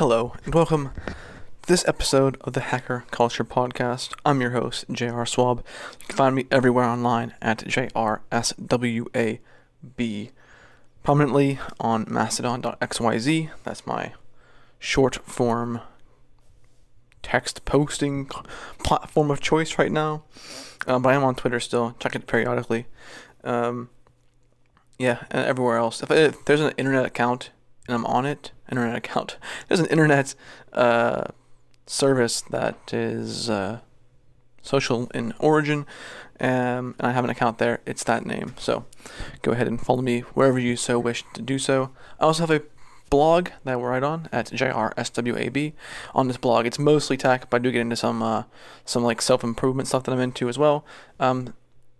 Hello, and welcome to this episode of the Hacker Culture Podcast. I'm your host, JR Swab. You can find me everywhere online at JRSWAB, prominently on mastodon.xyz. That's my short form text posting platform of choice right now. Uh, but I am on Twitter still. Check it periodically. Um, yeah, and everywhere else. If, if there's an internet account and I'm on it, internet account. There's an internet uh, service that is uh, social in origin, um, and I have an account there. It's that name. So go ahead and follow me wherever you so wish to do so. I also have a blog that I write on at JRSWAB. On this blog, it's mostly tech, but I do get into some uh, some like self improvement stuff that I'm into as well. Um,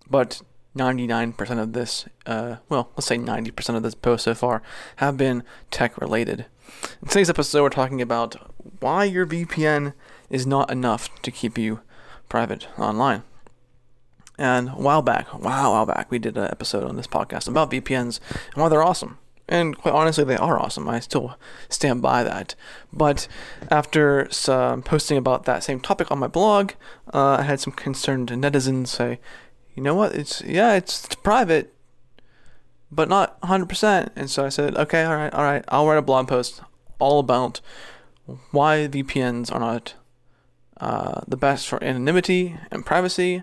but 99% of this, uh, well, let's say 90% of this post so far have been tech related. In today's episode, we're talking about why your VPN is not enough to keep you private online. And a while back, wow, a while back, we did an episode on this podcast about VPNs and why they're awesome. And quite honestly, they are awesome. I still stand by that. But after posting about that same topic on my blog, uh, I had some concerned netizens say, you know what? It's yeah, it's, it's private, but not 100%. And so I said, okay, all right, all right, I'll write a blog post all about why VPNs are not uh, the best for anonymity and privacy,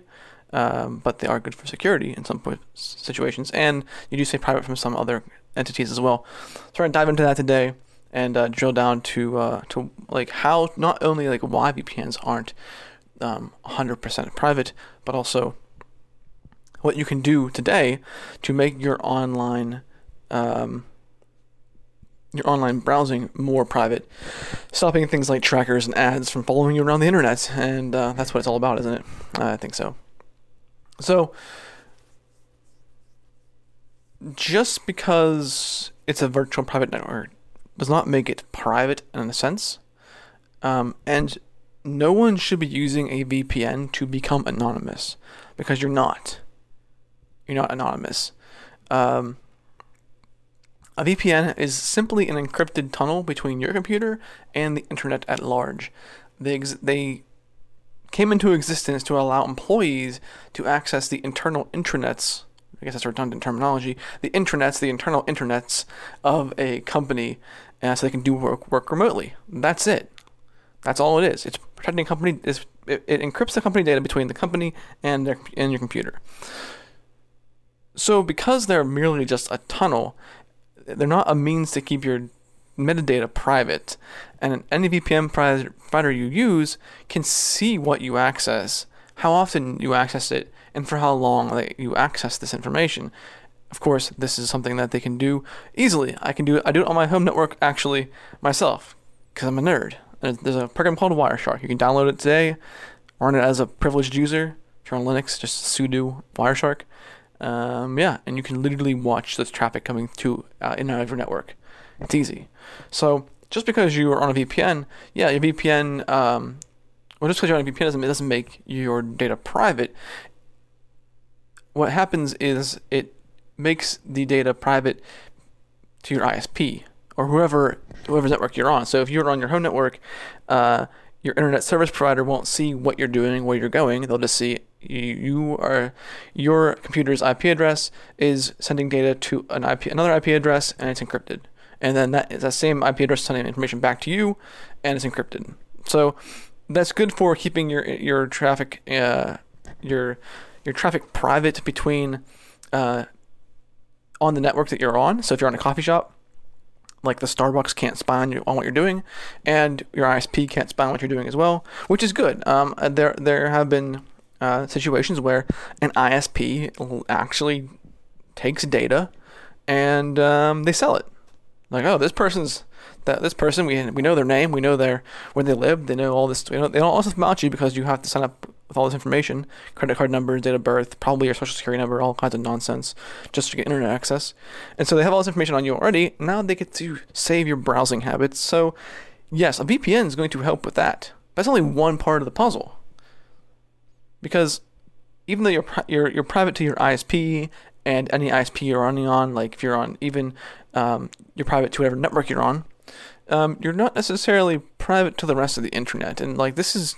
um, but they are good for security in some situations. And you do say private from some other entities as well. So we're gonna dive into that today and uh, drill down to uh, to like how not only like why VPNs aren't um, 100% private, but also what you can do today to make your online um, your online browsing more private, stopping things like trackers and ads from following you around the internet, and uh, that's what it's all about, isn't it? I think so. So, just because it's a virtual private network does not make it private in a sense, um, and no one should be using a VPN to become anonymous because you're not. You're not anonymous. Um, a VPN is simply an encrypted tunnel between your computer and the internet at large. They, ex- they came into existence to allow employees to access the internal intranets. I guess that's redundant terminology. The intranets, the internal intranets of a company, uh, so they can do work work remotely. That's it. That's all it is. It's protecting company. It, it encrypts the company data between the company and their and your computer. So because they're merely just a tunnel, they're not a means to keep your metadata private. And any VPN provider you use can see what you access, how often you access it, and for how long you access this information. Of course, this is something that they can do easily. I can do it. I do it on my home network actually myself because I'm a nerd. There's a program called Wireshark. You can download it today, run it as a privileged user. If you're on Linux, just sudo Wireshark. Um, yeah, and you can literally watch this traffic coming to uh, in and out of your network. It's easy. So just because you are on a VPN, yeah, your VPN, um, well, just because you're on a VPN doesn't, it doesn't make your data private. What happens is it makes the data private to your ISP or whoever whoever's network you're on. So if you're on your home network, uh, your internet service provider won't see what you're doing, where you're going. They'll just see you are your computer's IP address is sending data to an IP another IP address and it's encrypted. And then that that same IP address sending information back to you and it's encrypted. So that's good for keeping your your traffic uh, your your traffic private between uh, on the network that you're on. So if you're on a coffee shop, like the Starbucks can't spy on you on what you're doing, and your ISP can't spy on what you're doing as well, which is good. Um, there there have been uh, situations where an ISP actually takes data and um, they sell it. Like, oh, this person's that this person we we know their name, we know their where they live, they know all this. You know, they don't also about you because you have to sign up with all this information, credit card number, date of birth, probably your social security number, all kinds of nonsense, just to get internet access. And so they have all this information on you already. Now they get to save your browsing habits. So yes, a VPN is going to help with that. That's only one part of the puzzle because even though you're you're you're private to your ISP and any ISP you're running on, like if you're on even um, you're private to whatever network you're on, um, you're not necessarily private to the rest of the internet. And like this is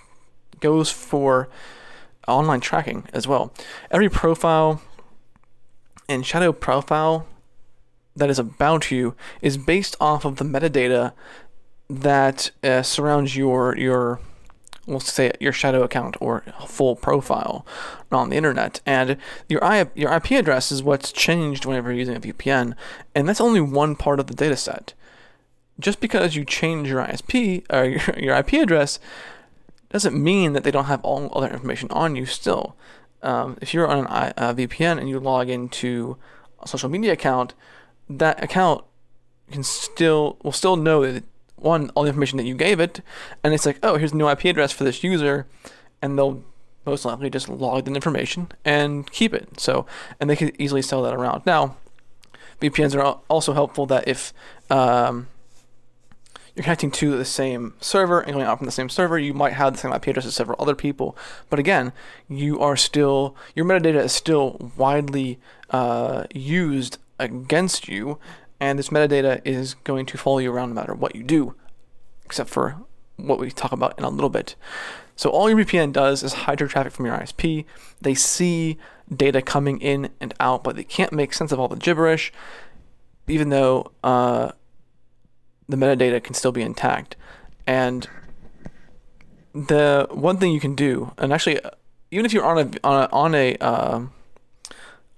goes for online tracking as well. Every profile and shadow profile that is about you is based off of the metadata that uh, surrounds your your we'll say your shadow account or full profile on the internet. And your I, your IP address is what's changed whenever you're using a VPN, and that's only one part of the data set. Just because you change your ISP or your, your IP address doesn't mean that they don't have all other information on you still. Um, if you're on an, a VPN and you log into a social media account, that account can still will still know that one all the information that you gave it, and it's like, oh, here's a new IP address for this user, and they'll most likely just log the information and keep it. So, and they can easily sell that around. Now, VPNs are also helpful that if um, you're connecting to the same server and going out from the same server, you might have the same IP address as several other people. But again, you are still your metadata is still widely uh, used against you, and this metadata is going to follow you around no matter what you do, except for what we talk about in a little bit. So all your VPN does is hide your traffic from your ISP. They see data coming in and out, but they can't make sense of all the gibberish, even though uh, the metadata can still be intact. And the one thing you can do, and actually, even if you're on a on a, on a uh,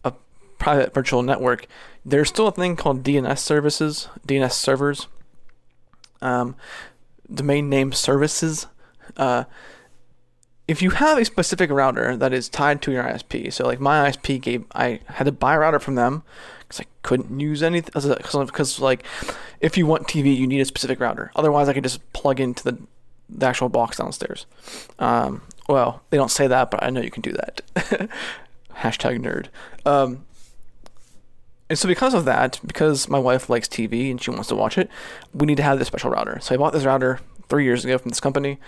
a private virtual network, there's still a thing called DNS services, DNS servers, um, domain name services. Uh, if you have a specific router that is tied to your ISP, so like my ISP gave, I had to buy a router from them because I couldn't use anything. Because like, if you want TV, you need a specific router. Otherwise, I could just plug into the the actual box downstairs. Um, well, they don't say that, but I know you can do that. Hashtag nerd. Um, and so because of that, because my wife likes TV and she wants to watch it, we need to have this special router. So I bought this router three years ago from this company.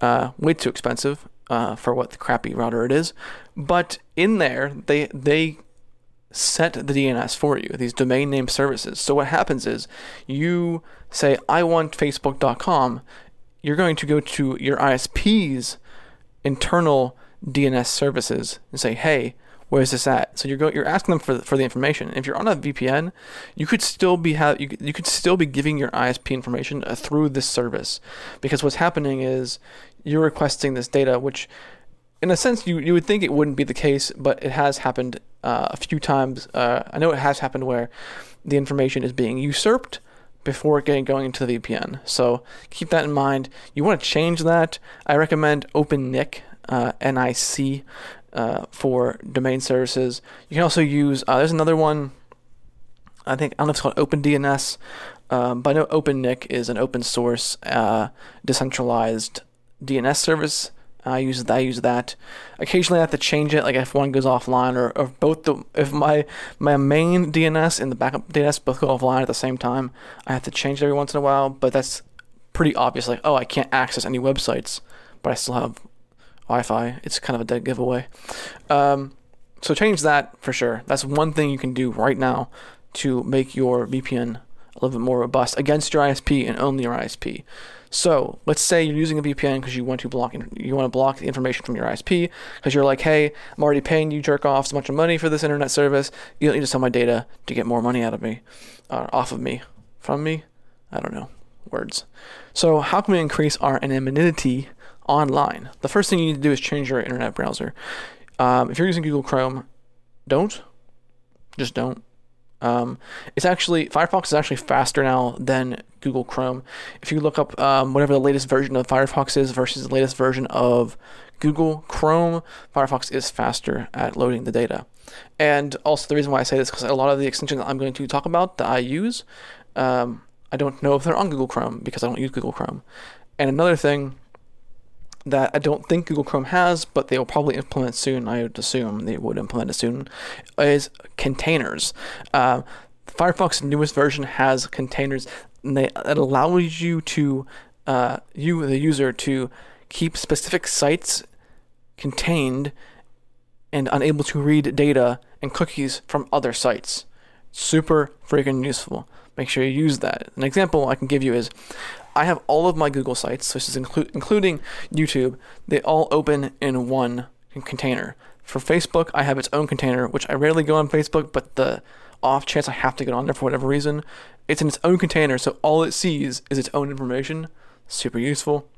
Uh, way too expensive uh, for what the crappy router it is. But in there, they they set the DNS for you, these domain name services. So what happens is you say, I want Facebook.com. You're going to go to your ISP's internal DNS services and say, hey, where's this at? So you're go, you're asking them for for the information. If you're on a VPN, you could still be have you, you could still be giving your ISP information uh, through this service, because what's happening is you're requesting this data, which in a sense you you would think it wouldn't be the case, but it has happened uh, a few times. Uh, I know it has happened where the information is being usurped before getting going into the VPN. So keep that in mind. You want to change that. I recommend OpenNIC, uh, NIC, uh, for domain services. You can also use, uh, there's another one, I think, I don't know if it's called OpenDNS, um, but I know OpenNIC is an open source, uh, decentralized DNS service. I use I use that. Occasionally, I have to change it, like if one goes offline, or, or both the if my my main DNS and the backup DNS both go offline at the same time. I have to change it every once in a while, but that's pretty obvious. Like, oh, I can't access any websites, but I still have Wi-Fi. It's kind of a dead giveaway. Um, so change that for sure. That's one thing you can do right now to make your VPN a little bit more robust against your ISP and only your ISP. So let's say you're using a VPN because you want to block you want to block the information from your ISP because you're like, hey, I'm already paying you jerk offs a bunch of money for this internet service. You don't need to sell my data to get more money out of me, uh, off of me, from me. I don't know words. So how can we increase our anonymity online. The first thing you need to do is change your internet browser. Um, if you're using Google Chrome, don't. Just don't. Um, it's actually Firefox is actually faster now than Google Chrome. If you look up um, whatever the latest version of Firefox is versus the latest version of Google Chrome, Firefox is faster at loading the data. And also the reason why I say this because a lot of the extensions I'm going to talk about that I use, um, I don't know if they're on Google Chrome because I don't use Google Chrome. And another thing that I don't think Google Chrome has, but they will probably implement soon. I would assume they would implement it soon. Is containers. Uh, Firefox's newest version has containers, and they it allows you to uh, you the user to keep specific sites contained and unable to read data and cookies from other sites. Super freaking useful make sure you use that. An example I can give you is I have all of my Google sites, this is inclu- including YouTube, they all open in one container. For Facebook, I have its own container, which I rarely go on Facebook, but the off chance I have to get on there for whatever reason, it's in its own container, so all it sees is its own information. Super useful.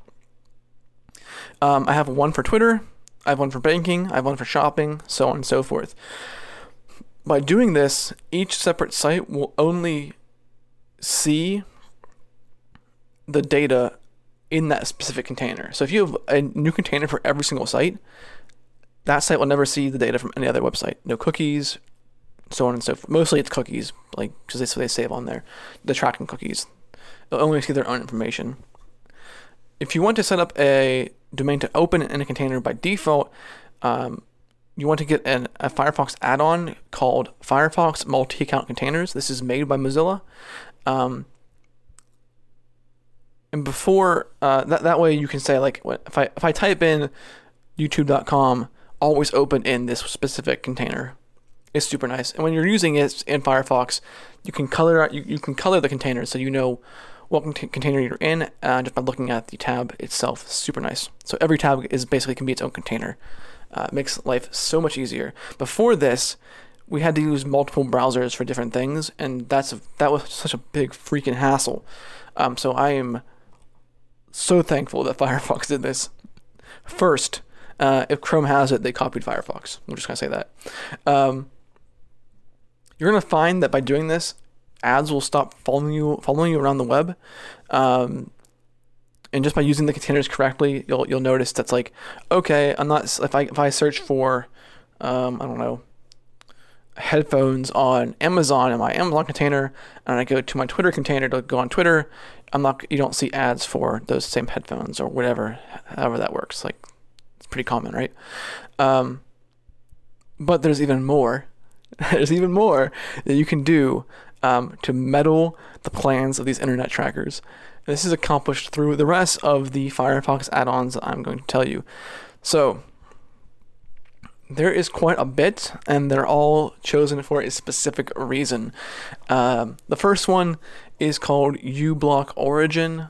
Um, I have one for Twitter, I have one for banking, I have one for shopping, so on and so forth. By doing this, each separate site will only see the data in that specific container. So if you have a new container for every single site, that site will never see the data from any other website. No cookies, so on and so forth. Mostly it's cookies, like because that's what they save on there, the tracking cookies. They'll only see their own information. If you want to set up a domain to open in a container by default, um, you want to get an, a Firefox add-on called Firefox Multi-Account Containers. This is made by Mozilla. Um, and before uh, that, that way you can say like if I if I type in YouTube.com, always open in this specific container. It's super nice. And when you're using it in Firefox, you can color you, you can color the container so you know what container you're in uh, just by looking at the tab itself. Super nice. So every tab is basically can be its own container. Uh, makes life so much easier. Before this, we had to use multiple browsers for different things, and that's a, that was such a big freaking hassle. Um, so I am so thankful that Firefox did this. First, uh, if Chrome has it, they copied Firefox. I'm just gonna say that. Um, you're gonna find that by doing this, ads will stop following you following you around the web. Um, and just by using the containers correctly, you'll you'll notice that's like, okay, I'm not if I if I search for, um, I don't know, headphones on Amazon in my Amazon container, and I go to my Twitter container to go on Twitter, I'm not you don't see ads for those same headphones or whatever, however that works. Like it's pretty common, right? Um, but there's even more. there's even more that you can do um, to meddle the plans of these internet trackers. And this is accomplished through the rest of the Firefox add-ons I'm going to tell you. So there is quite a bit, and they're all chosen for a specific reason. Um, the first one is called uBlock Origin.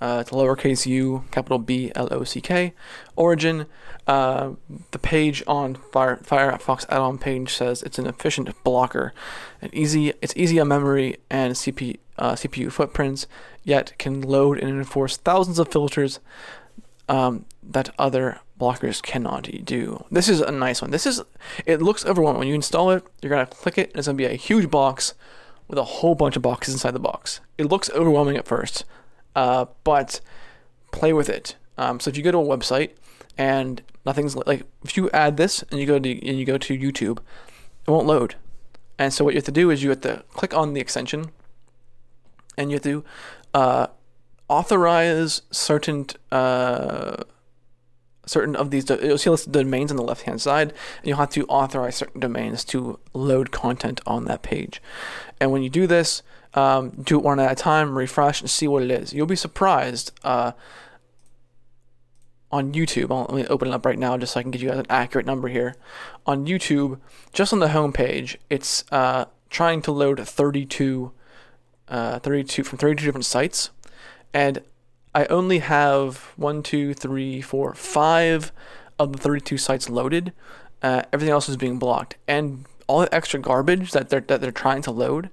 Uh, it's lowercase u, capital B L O C K. Origin. Uh, the page on Fire, Firefox add-on page says it's an efficient blocker, and easy. It's easy on memory and CPU, uh, CPU footprints, yet can load and enforce thousands of filters um, that other blockers cannot do. This is a nice one. This is. It looks overwhelming when you install it. You're gonna click it, and it's gonna be a huge box with a whole bunch of boxes inside the box. It looks overwhelming at first, uh, but play with it. Um, so if you go to a website and nothing's like, if you add this and you go to and you go to YouTube, it won't load. And so what you have to do is you have to click on the extension, and you have to uh, authorize certain uh, certain of these. You'll see of domains on the left hand side, and you'll have to authorize certain domains to load content on that page. And when you do this, um, do it one at a time, refresh, and see what it is. You'll be surprised. Uh, on YouTube, I'll, let me open it up right now just so I can give you guys an accurate number here. On YouTube, just on the home page, it's uh, trying to load 32, uh, 32 from 32 different sites, and I only have one, two, three, four, five of the 32 sites loaded. Uh, everything else is being blocked, and all the extra garbage that they're that they're trying to load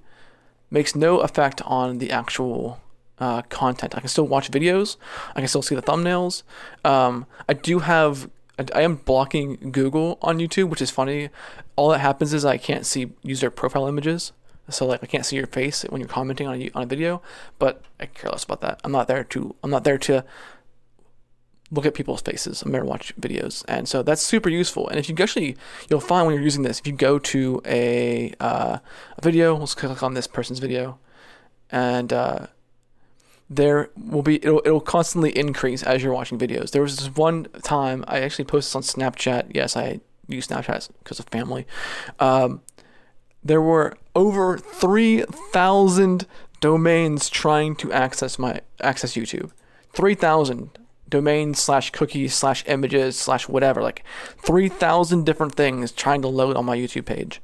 makes no effect on the actual uh, content. I can still watch videos. I can still see the thumbnails. Um, I do have. I am blocking Google on YouTube, which is funny. All that happens is I can't see user profile images. So like I can't see your face when you're commenting on a, on a video, but I care less about that. I'm not there to I'm not there to look at people's faces. I'm there to watch videos, and so that's super useful. And if you actually you'll find when you're using this, if you go to a uh, a video, let's click on this person's video, and uh, there will be it'll it'll constantly increase as you're watching videos. There was this one time I actually posted on Snapchat. Yes, I use Snapchat because of family. Um, there were over 3,000 domains trying to access my access YouTube. 3,000 domains slash cookies slash images slash whatever. Like 3,000 different things trying to load on my YouTube page.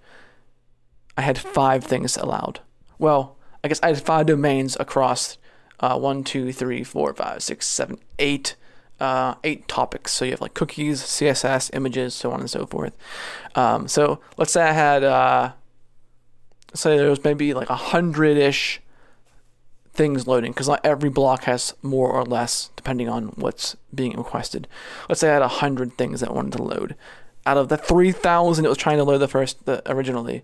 I had five things allowed. Well, I guess I had five domains across uh, one, two, three, four, five, six, seven, eight, uh, eight topics. So you have like cookies, CSS, images, so on and so forth. Um, so let's say I had, uh, say there was maybe like a hundred ish things loading because not every block has more or less depending on what's being requested. Let's say I had a hundred things that wanted to load. Out of the three thousand it was trying to load the first the, originally,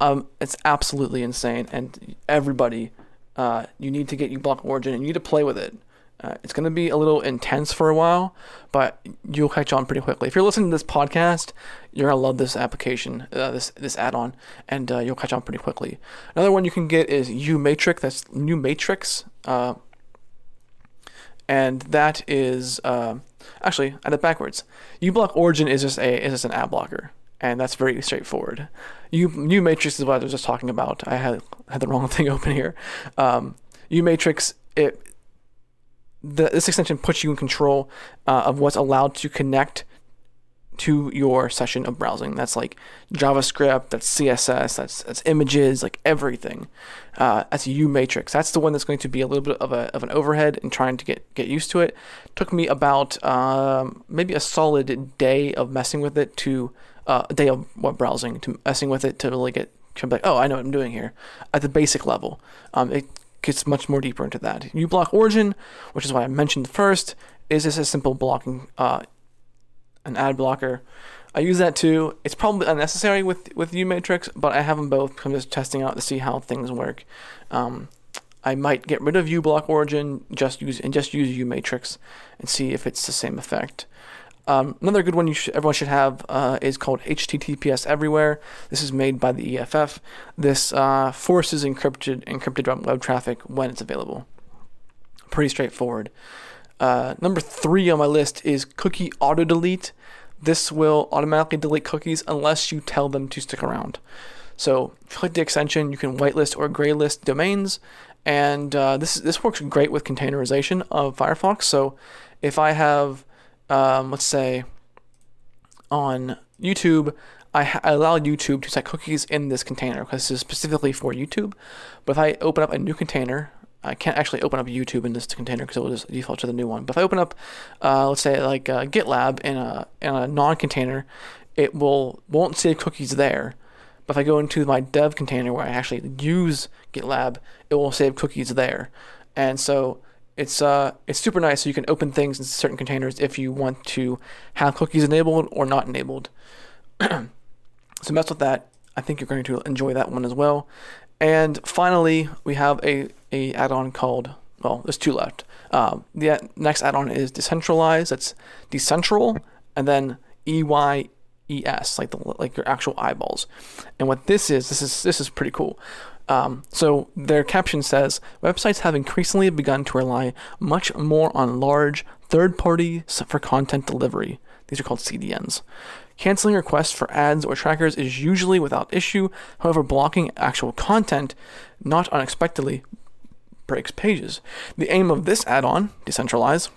um, it's absolutely insane, and everybody, uh, you need to get uBlock Origin and you need to play with it. Uh, it's going to be a little intense for a while, but you'll catch on pretty quickly. If you're listening to this podcast, you're gonna love this application, uh, this this add-on, and uh, you'll catch on pretty quickly. Another one you can get is uMatrix. That's New Matrix, uh, and that is uh, actually I did backwards. uBlock Origin is just a is just an ad blocker, and that's very straightforward. U uMatrix is what I was just talking about. I had had the wrong thing open here. Um, uMatrix it the, this extension puts you in control uh, of what's allowed to connect to your session of browsing. That's like JavaScript, that's CSS, that's that's images, like everything. Uh, that's uMatrix. That's the one that's going to be a little bit of a of an overhead in trying to get get used to it. Took me about um, maybe a solid day of messing with it to uh, a day of web browsing to messing with it to really get to be like, oh, I know what I'm doing here at the basic level. Um, it gets much more deeper into that. uBlock Origin, which is what I mentioned first, is just a simple blocking, uh, an ad blocker. I use that too. It's probably unnecessary with with uMatrix, but I have them both. I'm just testing out to see how things work. Um, I might get rid of uBlock Origin, just use and just use uMatrix, and see if it's the same effect. Um, another good one everyone should have uh, is called HTTPS Everywhere. This is made by the EFF. This uh, forces encrypted encrypted web traffic when it's available. Pretty straightforward. Uh, number three on my list is Cookie Auto Delete. This will automatically delete cookies unless you tell them to stick around. So, click the extension, you can whitelist or graylist domains, and uh, this this works great with containerization of Firefox. So, if I have um, let's say on YouTube, I, I, allow YouTube to set cookies in this container because this is specifically for YouTube. But if I open up a new container, I can't actually open up YouTube in this container because it will just default to the new one. But if I open up, uh, let's say like uh, GitLab in a in a non-container, it will won't save cookies there. But if I go into my dev container where I actually use GitLab, it will save cookies there. And so it's uh it's super nice so you can open things in certain containers if you want to have cookies enabled or not enabled. so mess with that. I think you're going to enjoy that one as well. And finally, we have a, a add-on called well, there's two left. Um, the next add-on is decentralized. That's decentral, and then E Y E S, like the like your actual eyeballs. And what this is, this is this is pretty cool. Um, so their caption says websites have increasingly begun to rely much more on large third parties for content delivery. These are called CDNs. Canceling requests for ads or trackers is usually without issue. However, blocking actual content, not unexpectedly, breaks pages. The aim of this add on, Decentraleyes,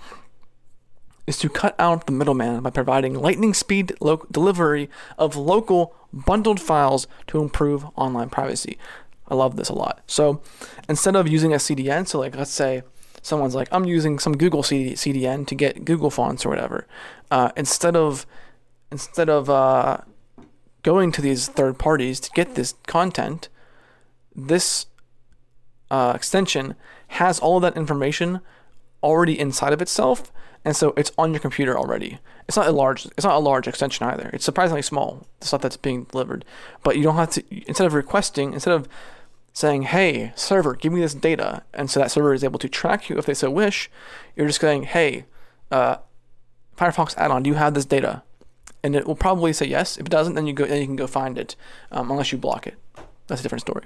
is to cut out the middleman by providing lightning speed lo- delivery of local bundled files to improve online privacy. I love this a lot. So instead of using a CDN, so like let's say someone's like, I'm using some Google CD- CDN to get Google fonts or whatever. Uh, instead of instead of uh, going to these third parties to get this content, this uh, extension has all of that information already inside of itself, and so it's on your computer already. It's not a large. It's not a large extension either. It's surprisingly small. The stuff that's being delivered, but you don't have to. Instead of requesting, instead of saying, "Hey, server, give me this data," and so that server is able to track you if they so wish, you're just going, "Hey, uh, Firefox add-on, do you have this data?" And it will probably say yes. If it doesn't, then you go. Then you can go find it, um, unless you block it. That's a different story.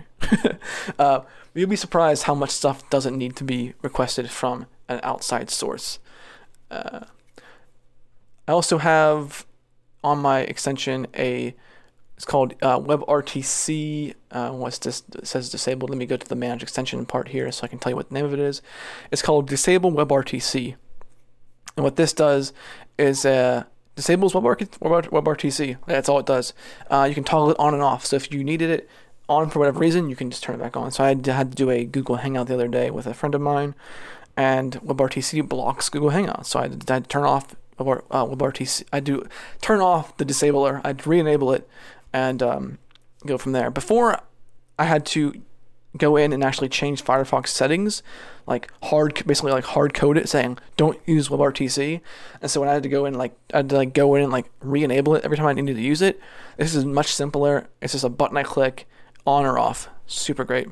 uh, you'll be surprised how much stuff doesn't need to be requested from an outside source. Uh, I also have on my extension a it's called uh, WebRTC. Uh, this? It says disabled. Let me go to the manage extension part here so I can tell you what the name of it is. It's called Disable WebRTC. And what this does is uh, disables WebRTC. That's all it does. Uh, you can toggle it on and off. So if you needed it on for whatever reason, you can just turn it back on. So I had to do a Google Hangout the other day with a friend of mine, and WebRTC blocks Google Hangouts. So I had to turn off uh, WebRTC. I do turn off the disabler. I'd re-enable it and um, go from there. Before I had to go in and actually change Firefox settings, like hard, basically like hard code it saying don't use WebRTC. And so when I had to go in, like I had to like go in and like re-enable it every time I needed to use it. This is much simpler. It's just a button I click, on or off. Super great.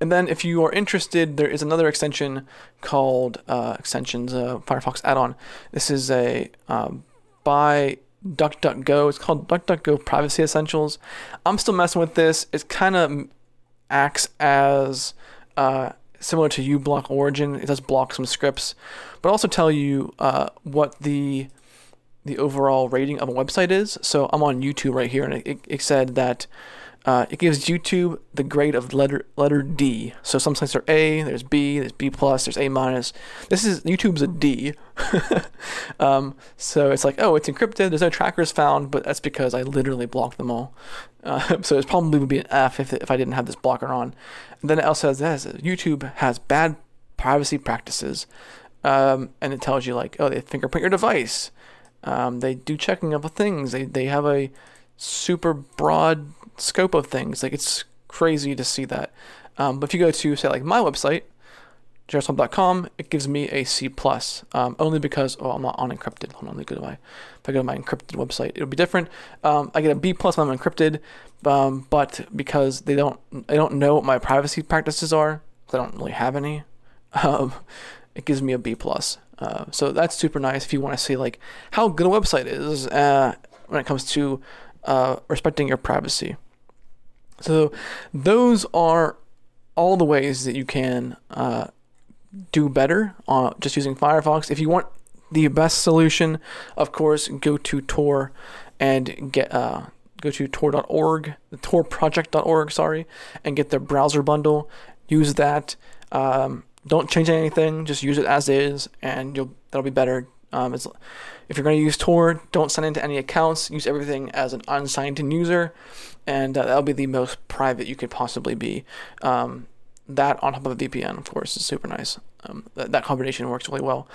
And then if you are interested, there is another extension called uh, extensions uh, Firefox add-on. This is a um, by DuckDuckGo. It's called DuckDuckGo Privacy Essentials. I'm still messing with this. It kind of acts as uh, similar to uBlock Origin. It does block some scripts, but also tell you uh, what the the overall rating of a website is. So I'm on YouTube right here, and it, it said that uh, it gives YouTube the grade of letter letter D. So some sites are A, there's B, there's B plus, there's A minus. This is YouTube's a D. um, so it's like, oh, it's encrypted. There's no trackers found, but that's because I literally blocked them all. Uh, so it probably would be an F if if I didn't have this blocker on. And then it also says this: YouTube has bad privacy practices, um, and it tells you like, oh, they fingerprint your device. Um, they do checking of things. They they have a super broad scope of things. Like it's crazy to see that. Um, but if you go to say like my website, jrswab.com, it gives me a C plus. Um, only because oh I'm not unencrypted. Hold on, let me go to my if I go to my encrypted website, it'll be different. Um, I get a B plus when I'm encrypted, um, but because they don't they don't know what my privacy practices are, I don't really have any. Um, it gives me a B plus. Uh, so that's super nice if you want to see like how good a website is uh, when it comes to uh, respecting your privacy. So those are all the ways that you can uh, do better uh, just using Firefox. If you want the best solution, of course, go to Tor and get uh, go to tor.org, the torproject.org, sorry, and get their browser bundle. Use that. Um, don't change anything. Just use it as is, and you'll that'll be better. Um, if you're going to use Tor, don't sign into any accounts. Use everything as an unsigned in user, and uh, that'll be the most private you could possibly be. Um, that on top of a VPN, of course, is super nice. Um, that, that combination works really well.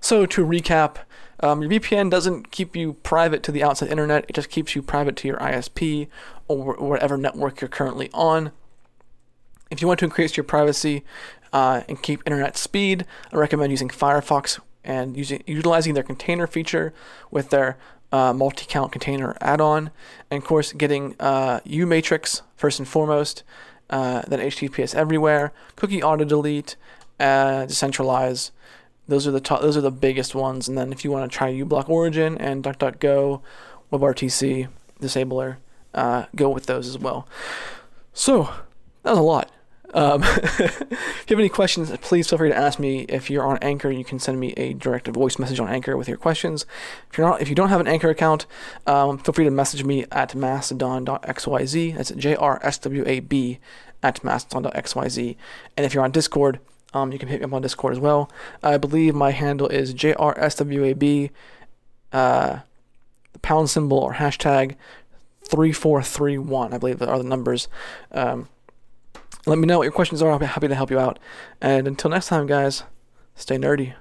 So to recap, um, your VPN doesn't keep you private to the outside internet. It just keeps you private to your ISP or whatever network you're currently on. If you want to increase your privacy uh, and keep internet speed, I recommend using Firefox and using utilizing their container feature with their uh, multi-account container add-on, and of course getting uh, uMatrix first and foremost, uh, then HTTPS everywhere, cookie auto delete, uh, Decentraleyes. Those are the top, those are the biggest ones. And then if you want to try uBlock Origin and DuckDuckGo, WebRTC disabler, uh, go with those as well. So that was a lot. Um, if you have any questions, please feel free to ask me. If you're on Anchor, you can send me a direct voice message on Anchor with your questions. If you're not, if you don't have an Anchor account, um, feel free to message me at mastodon.xyz. That's J R S W A B at mastodon.xyz. And if you're on Discord, um, you can hit me up on Discord as well. I believe my handle is JRSWAB, uh, pound symbol or hashtag 3431. I believe are the numbers. Um, let me know what your questions are. I'll be happy to help you out. And until next time, guys, stay nerdy.